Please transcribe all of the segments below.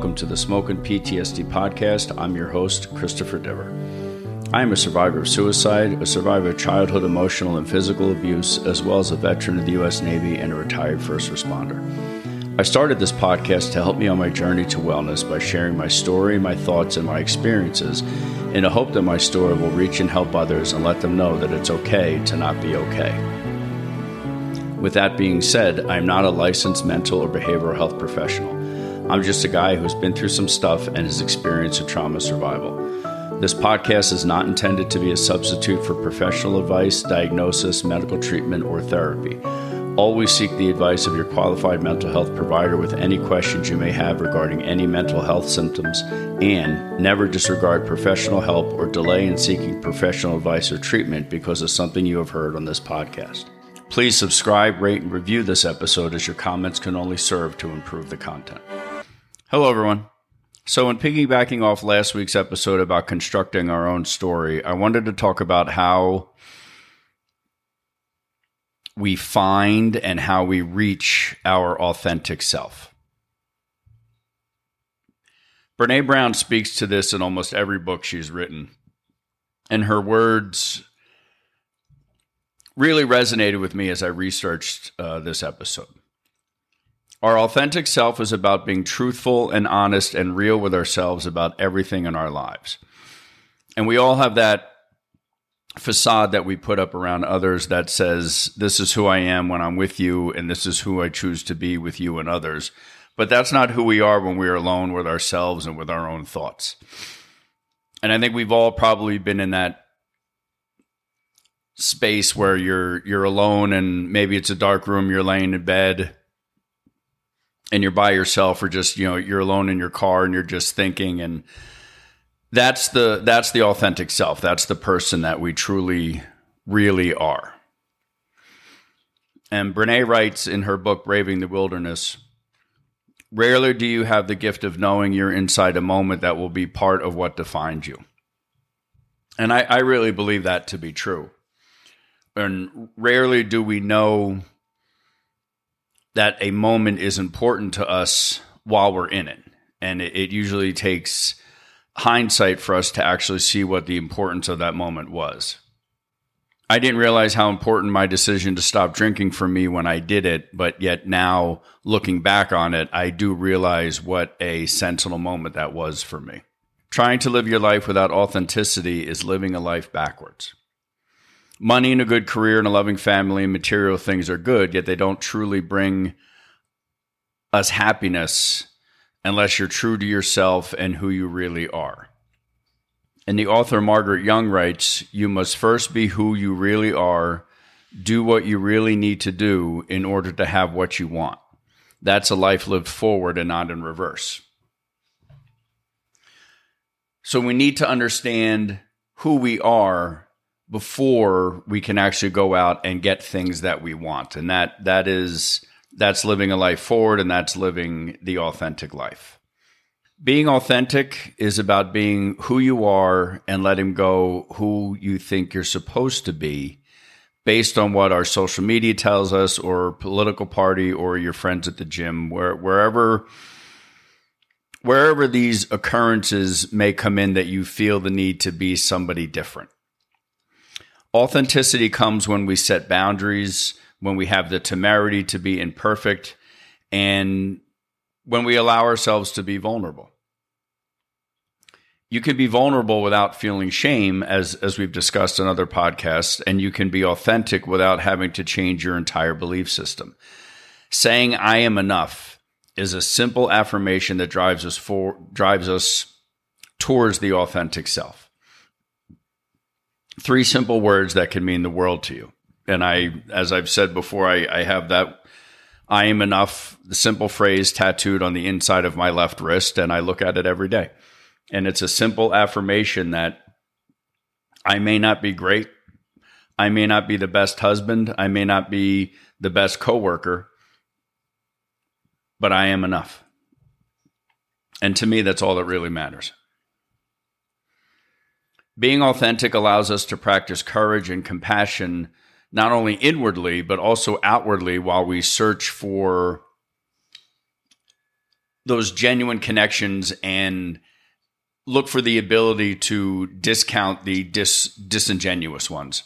welcome to the Smoking PTSD podcast. I'm your host, Christopher Diver. I am a survivor of suicide, a survivor of childhood emotional and physical abuse, as well as a veteran of the U.S. Navy and a retired first responder. I started this podcast to help me on my journey to wellness by sharing my story, my thoughts, and my experiences in a hope that my story will reach and help others and let them know that it's okay to not be okay. With that being said, I'm not a licensed mental or behavioral health professional. I'm just a guy who's been through some stuff and has experienced a trauma survival. This podcast is not intended to be a substitute for professional advice, diagnosis, medical treatment, or therapy. Always seek the advice of your qualified mental health provider with any questions you may have regarding any mental health symptoms, and never disregard professional help or delay in seeking professional advice or treatment because of something you have heard on this podcast. Please subscribe, rate, and review this episode as your comments can only serve to improve the content. Hello, everyone. So, in piggybacking off last week's episode about constructing our own story, I wanted to talk about how we find and how we reach our authentic self. Brene Brown speaks to this in almost every book she's written. And her words really resonated with me as I researched uh, this episode. Our authentic self is about being truthful and honest and real with ourselves about everything in our lives. And we all have that facade that we put up around others that says, This is who I am when I'm with you, and this is who I choose to be with you and others. But that's not who we are when we are alone with ourselves and with our own thoughts. And I think we've all probably been in that space where you're you're alone and maybe it's a dark room, you're laying in bed and you're by yourself or just you know you're alone in your car and you're just thinking and that's the that's the authentic self. That's the person that we truly really are. And brene writes in her book braving the wilderness rarely do you have the gift of knowing you're inside a moment that will be part of what defines you. And i, I really believe that to be true. And rarely do we know that a moment is important to us while we're in it. And it, it, usually takes hindsight for us to actually see what the importance of that moment was. I didn't realize how important my decision to stop drinking for me when I did it, but yet now looking back on it, I do realize what a sentinel moment that was for me. Trying to live your life without authenticity is living a life backwards money and a good career and a loving family and material things are good, yet they don't truly bring us happiness unless you're true to yourself and who you really are. And the author Margaret Young writes, You must first be who you really are, do what you really need to do in order to have what you want. That's a life lived forward and not in reverse. So we need to understand who we are before we can actually go out and get things that we want. And that that is that's living a life forward and that's living the authentic life. Being authentic is about being who you are and letting go who you think you're supposed to be based on what our social media tells us or political party or your friends at the gym where, wherever wherever these occurrences may come in that you feel the need to be somebody different Authenticity comes when we set boundaries, when we have the temerity to be imperfect, and when we allow ourselves to be vulnerable. You can be vulnerable without feeling shame, as, as we've discussed in other podcasts, and you can be authentic without having to change your entire belief system. Saying I am enough is a simple affirmation that drives us for drives us towards the authentic self three simple words that can mean the world to you. And I, as I've said before, I, I have that I am enough, the simple phrase tattooed on the inside of my left wrist, and I look at it every day. And it's a simple affirmation that I may not be great. I may not be the best husband. I may not be the best coworker, but I am enough. And to me, that's all that really matters. Being authentic allows us to practice courage and compassion, not only inwardly, but also outwardly while we search for those genuine connections and look for the ability to discount the dis, disingenuous ones.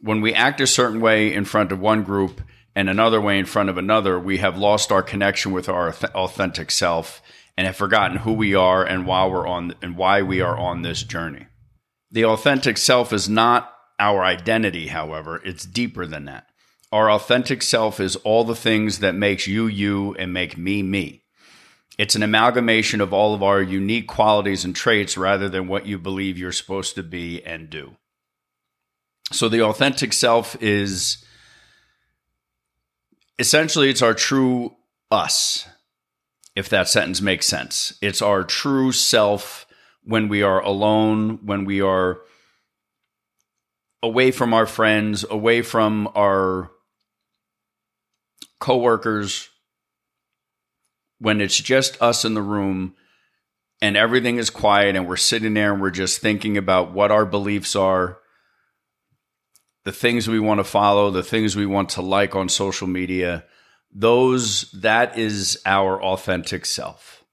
When we act a certain way in front of one group and another way in front of another, we have lost our connection with our authentic self and have forgotten who we are and why we're on and why we are on this journey. The authentic self is not our identity, however, it's deeper than that. Our authentic self is all the things that makes you you and make me me. It's an amalgamation of all of our unique qualities and traits rather than what you believe you're supposed to be and do. So the authentic self is essentially it's our true us if that sentence makes sense. It's our true self when we are alone, when we are away from our friends, away from our coworkers, when it's just us in the room and everything is quiet and we're sitting there and we're just thinking about what our beliefs are, the things we want to follow, the things we want to like on social media, those that is our authentic self.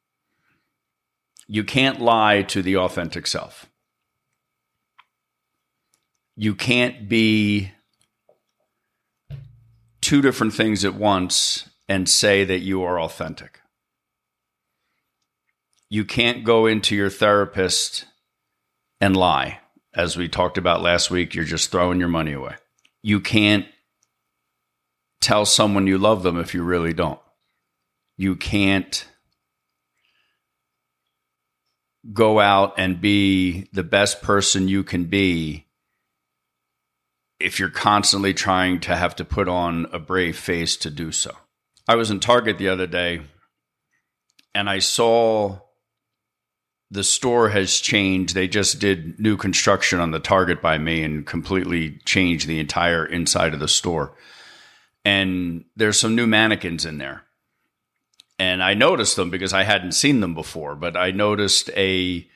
You can't lie to the authentic self. You can't be two different things at once and say that you are authentic. You can't go into your therapist and lie. As we talked about last week, you're just throwing your money away. You can't tell someone you love them if you really don't. You can't go out and be the best person you can be if you're constantly trying to have to put on a brave face to do so. I was in Target the other day and I saw the store has changed. They just did new construction on the Target by me and completely changed the entire inside of the store and there's some new mannequins in there. And I noticed them because I hadn't seen them before, but I noticed a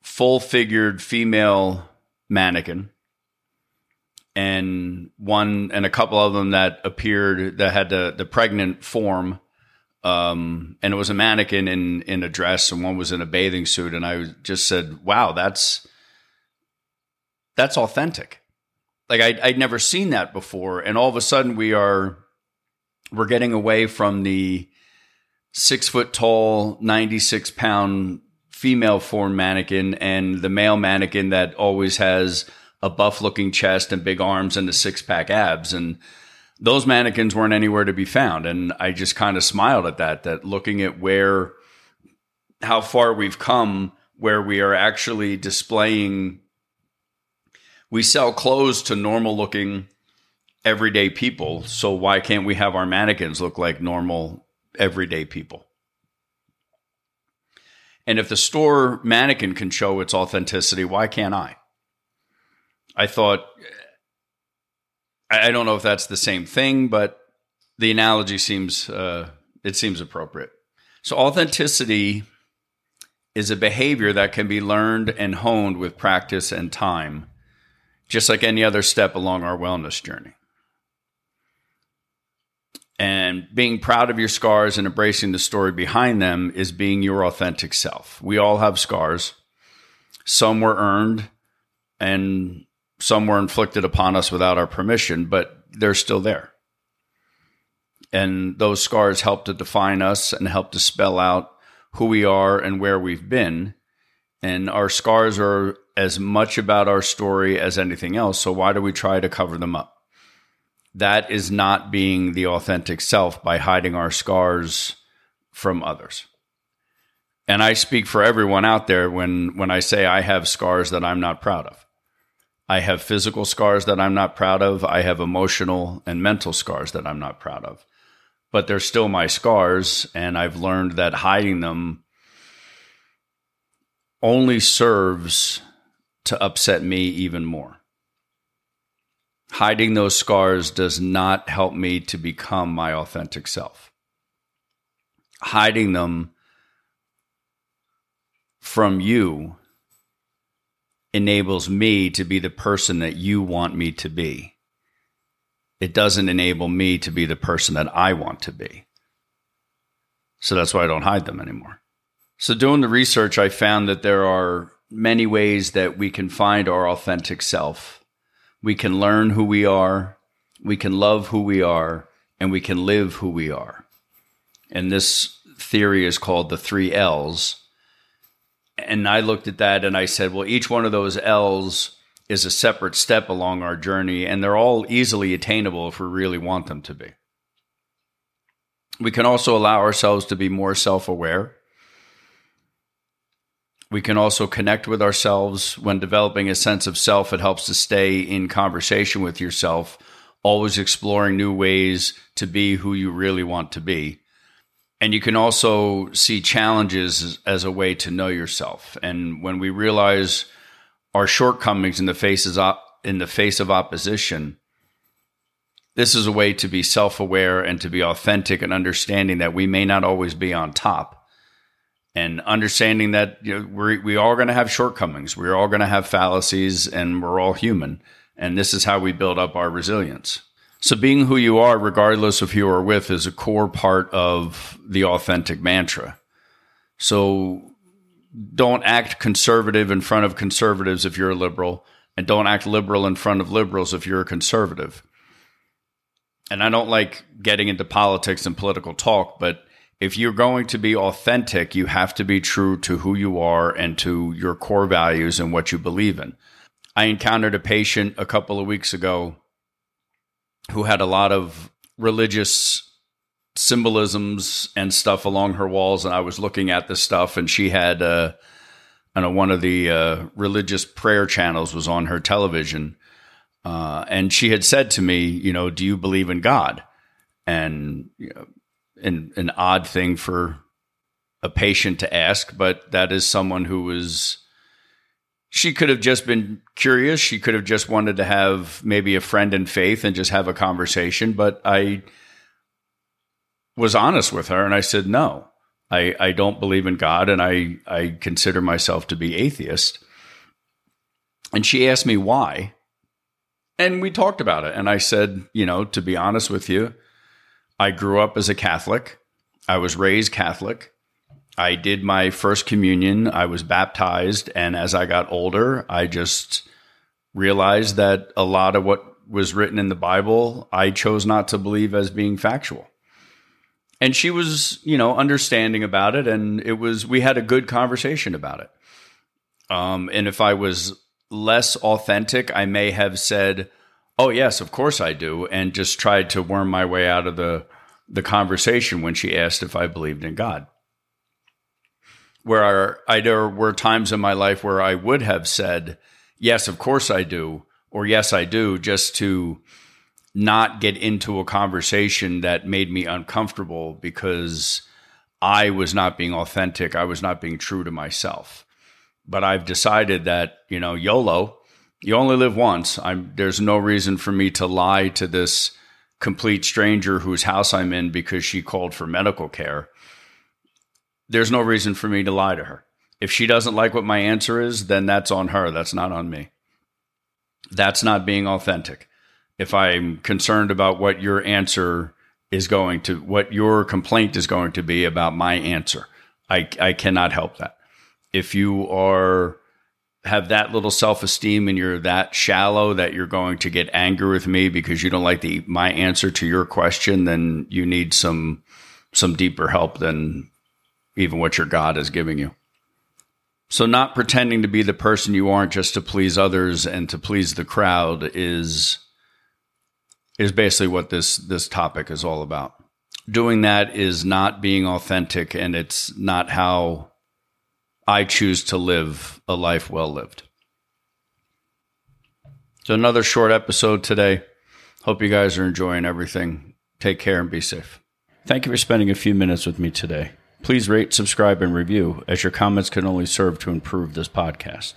full figured female mannequin and one and a couple of them that appeared that had the, the pregnant form. Um, and it was a mannequin in, in a dress and one was in a bathing suit. And I just said, wow, that's, that's authentic like I, I'd never seen that before, and all of a sudden we are we're getting away from the six foot tall, ninety six pound female form mannequin and the male mannequin that always has a buff looking chest and big arms and a six pack abs and those mannequins weren't anywhere to be found and i just kind of smiled at that that looking at where how far we've come where we are actually displaying we sell clothes to normal looking everyday people. So why can't we have our mannequins look like normal everyday people? And if the store mannequin can show its authenticity, why can't I? I thought, I don't know if that's the same thing, but the analogy seems, uh, it seems appropriate. So authenticity is a behavior that can be learned and honed with practice and time just like any other step along our wellness journey. And being proud of your scars and embracing the story behind them is being your authentic self. We all have scars. Some were earned and some were inflicted upon us without our permission, but they're still there. And those scars help to define us and help to spell out who we are and where we've been. And our scars are as much about our story as anything else. So why do we try to cover them up? That is not being the authentic self by hiding our scars from others. And I speak for everyone out there when, when I say I have scars that I'm not proud of. I have physical scars that I'm not proud of. I have emotional and mental scars that I'm not proud of. But they're still my scars. And I've learned that hiding them only serves to upset me even more. Hiding those scars does not help me to become my authentic self. Hiding them from you enables me to be the person that you want me to be. It doesn't enable me to be the person that I want to be. So that's why I don't hide them anymore. So, doing the research, I found that there are many ways that we can find our authentic self. We can learn who we are, we can love who we are, and we can live who we are. And this theory is called the three L's. And I looked at that and I said, well, each one of those L's is a separate step along our journey, and they're all easily attainable if we really want them to be. We can also allow ourselves to be more self aware. We can also connect with ourselves when developing a sense of self. It helps to stay in conversation with yourself, always exploring new ways to be who you really want to be. And you can also see challenges as a way to know yourself. And when we realize our shortcomings in the faces op- in the face of opposition, this is a way to be self-aware and to be authentic and understanding that we may not always be on top and understanding that you know, we're, we are going to have shortcomings. We're all going to have fallacies and we're all human. And this is how we build up our resilience. So being who you are, regardless of who you are with, is a core part of the authentic mantra. So don't act conservative in front of conservatives if you're a liberal, and don't act liberal in front of liberals if you're a conservative. And I don't like getting into politics and political talk, but if you're going to be authentic, you have to be true to who you are and to your core values and what you believe in. I encountered a patient a couple of weeks ago who had a lot of religious symbolisms and stuff along her walls, and I was looking at this stuff, and she had, uh, I know, one of the uh, religious prayer channels was on her television, uh, and she had said to me, you know, do you believe in God? And you know, an an odd thing for a patient to ask, but that is someone who was. She could have just been curious. She could have just wanted to have maybe a friend in faith and just have a conversation. But I was honest with her and I said, no, I, I don't believe in God and I, I consider myself to be atheist. And she asked me why. And we talked about it. And I said, you know, to be honest with you, I grew up as a Catholic. I was raised Catholic. I did my first communion. I was baptized. And as I got older, I just realized that a lot of what was written in the Bible, I chose not to believe as being factual and she was you know understanding about it and it was we had a good conversation about it um, and if i was less authentic i may have said oh yes of course i do and just tried to worm my way out of the the conversation when she asked if i believed in god where I, there were times in my life where i would have said yes of course i do or yes i do just to not get into a conversation that made me uncomfortable because I was not being authentic. I was not being true to myself. But I've decided that, you know, YOLO, you only live once. I'm, there's no reason for me to lie to this complete stranger whose house I'm in because she called for medical care. There's no reason for me to lie to her. If she doesn't like what my answer is, then that's on her. That's not on me. That's not being authentic if I'm concerned about what your answer is going to, what your complaint is going to be about my answer. I, I cannot help that. If you are, have that little self esteem and you're that shallow that you're going to get angry with me because you don't like the, my answer to your question, then you need some, some deeper help than even what your God is giving you. So, not pretending to be the person you aren't just to please others and to please the crowd is is basically what this this topic is all about. Doing that is not being authentic and it's not how I choose to live a life well lived. So another short episode today. Hope you guys are enjoying everything. Take care and be safe. Thank you for spending a few minutes with me today. Please rate, subscribe, and review, as your comments can only serve to improve this podcast.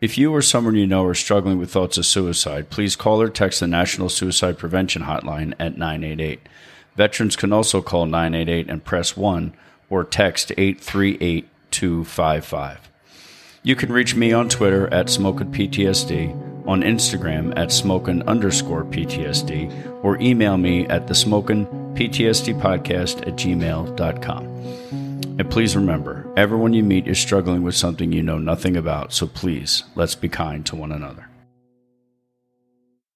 If you or someone you know are struggling with thoughts of suicide, please call or text the National Suicide Prevention Hotline at 988. Veterans can also call 988 and press 1 or text 838 255. You can reach me on Twitter at SmokinPTSD, on Instagram at smokin underscore PTSD, or email me at the smokin ptsdpodcast at gmail.com. And please remember, everyone you meet is struggling with something you know nothing about, so please, let's be kind to one another.